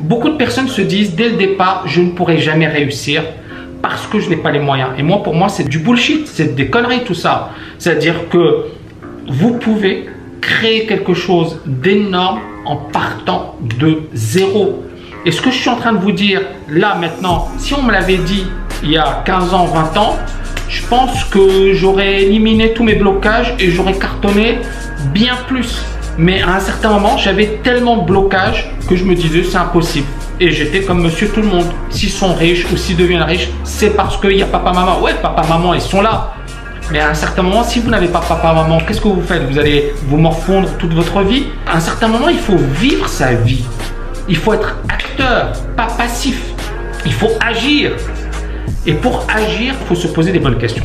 Beaucoup de personnes se disent dès le départ, je ne pourrai jamais réussir parce que je n'ai pas les moyens. Et moi, pour moi, c'est du bullshit, c'est des conneries tout ça. C'est-à-dire que vous pouvez créer quelque chose d'énorme en partant de zéro. Et ce que je suis en train de vous dire là maintenant, si on me l'avait dit il y a 15 ans, 20 ans, je pense que j'aurais éliminé tous mes blocages et j'aurais cartonné bien plus. Mais à un certain moment, j'avais tellement de blocages que je me disais c'est impossible. Et j'étais comme monsieur tout le monde. S'ils sont riches ou s'ils deviennent riches, c'est parce qu'il y a papa, maman. Ouais, papa, maman, ils sont là. Mais à un certain moment, si vous n'avez pas papa, maman, qu'est-ce que vous faites? Vous allez vous morfondre toute votre vie? À un certain moment, il faut vivre sa vie. Il faut être acteur, pas passif. Il faut agir. Et pour agir, il faut se poser des bonnes questions.